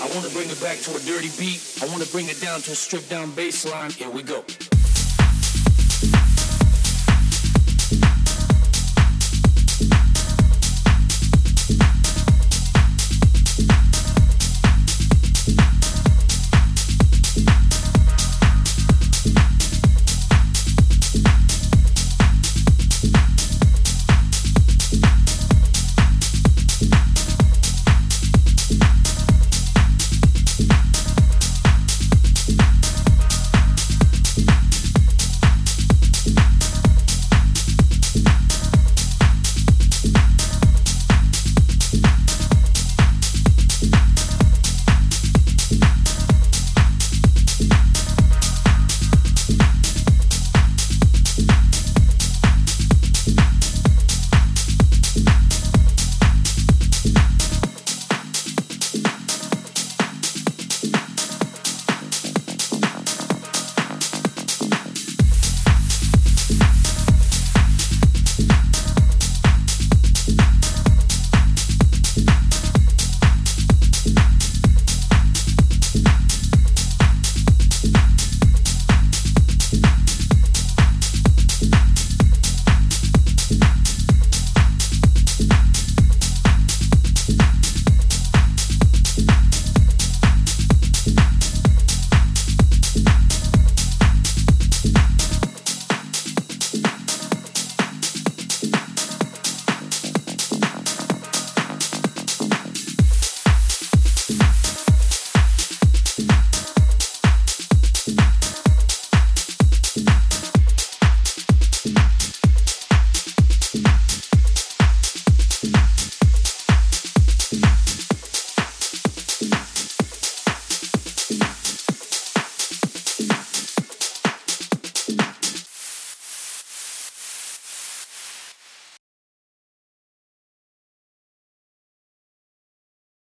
I wanna a dirty beat. I wanna bring it down to a stripped down bass line. Here we go.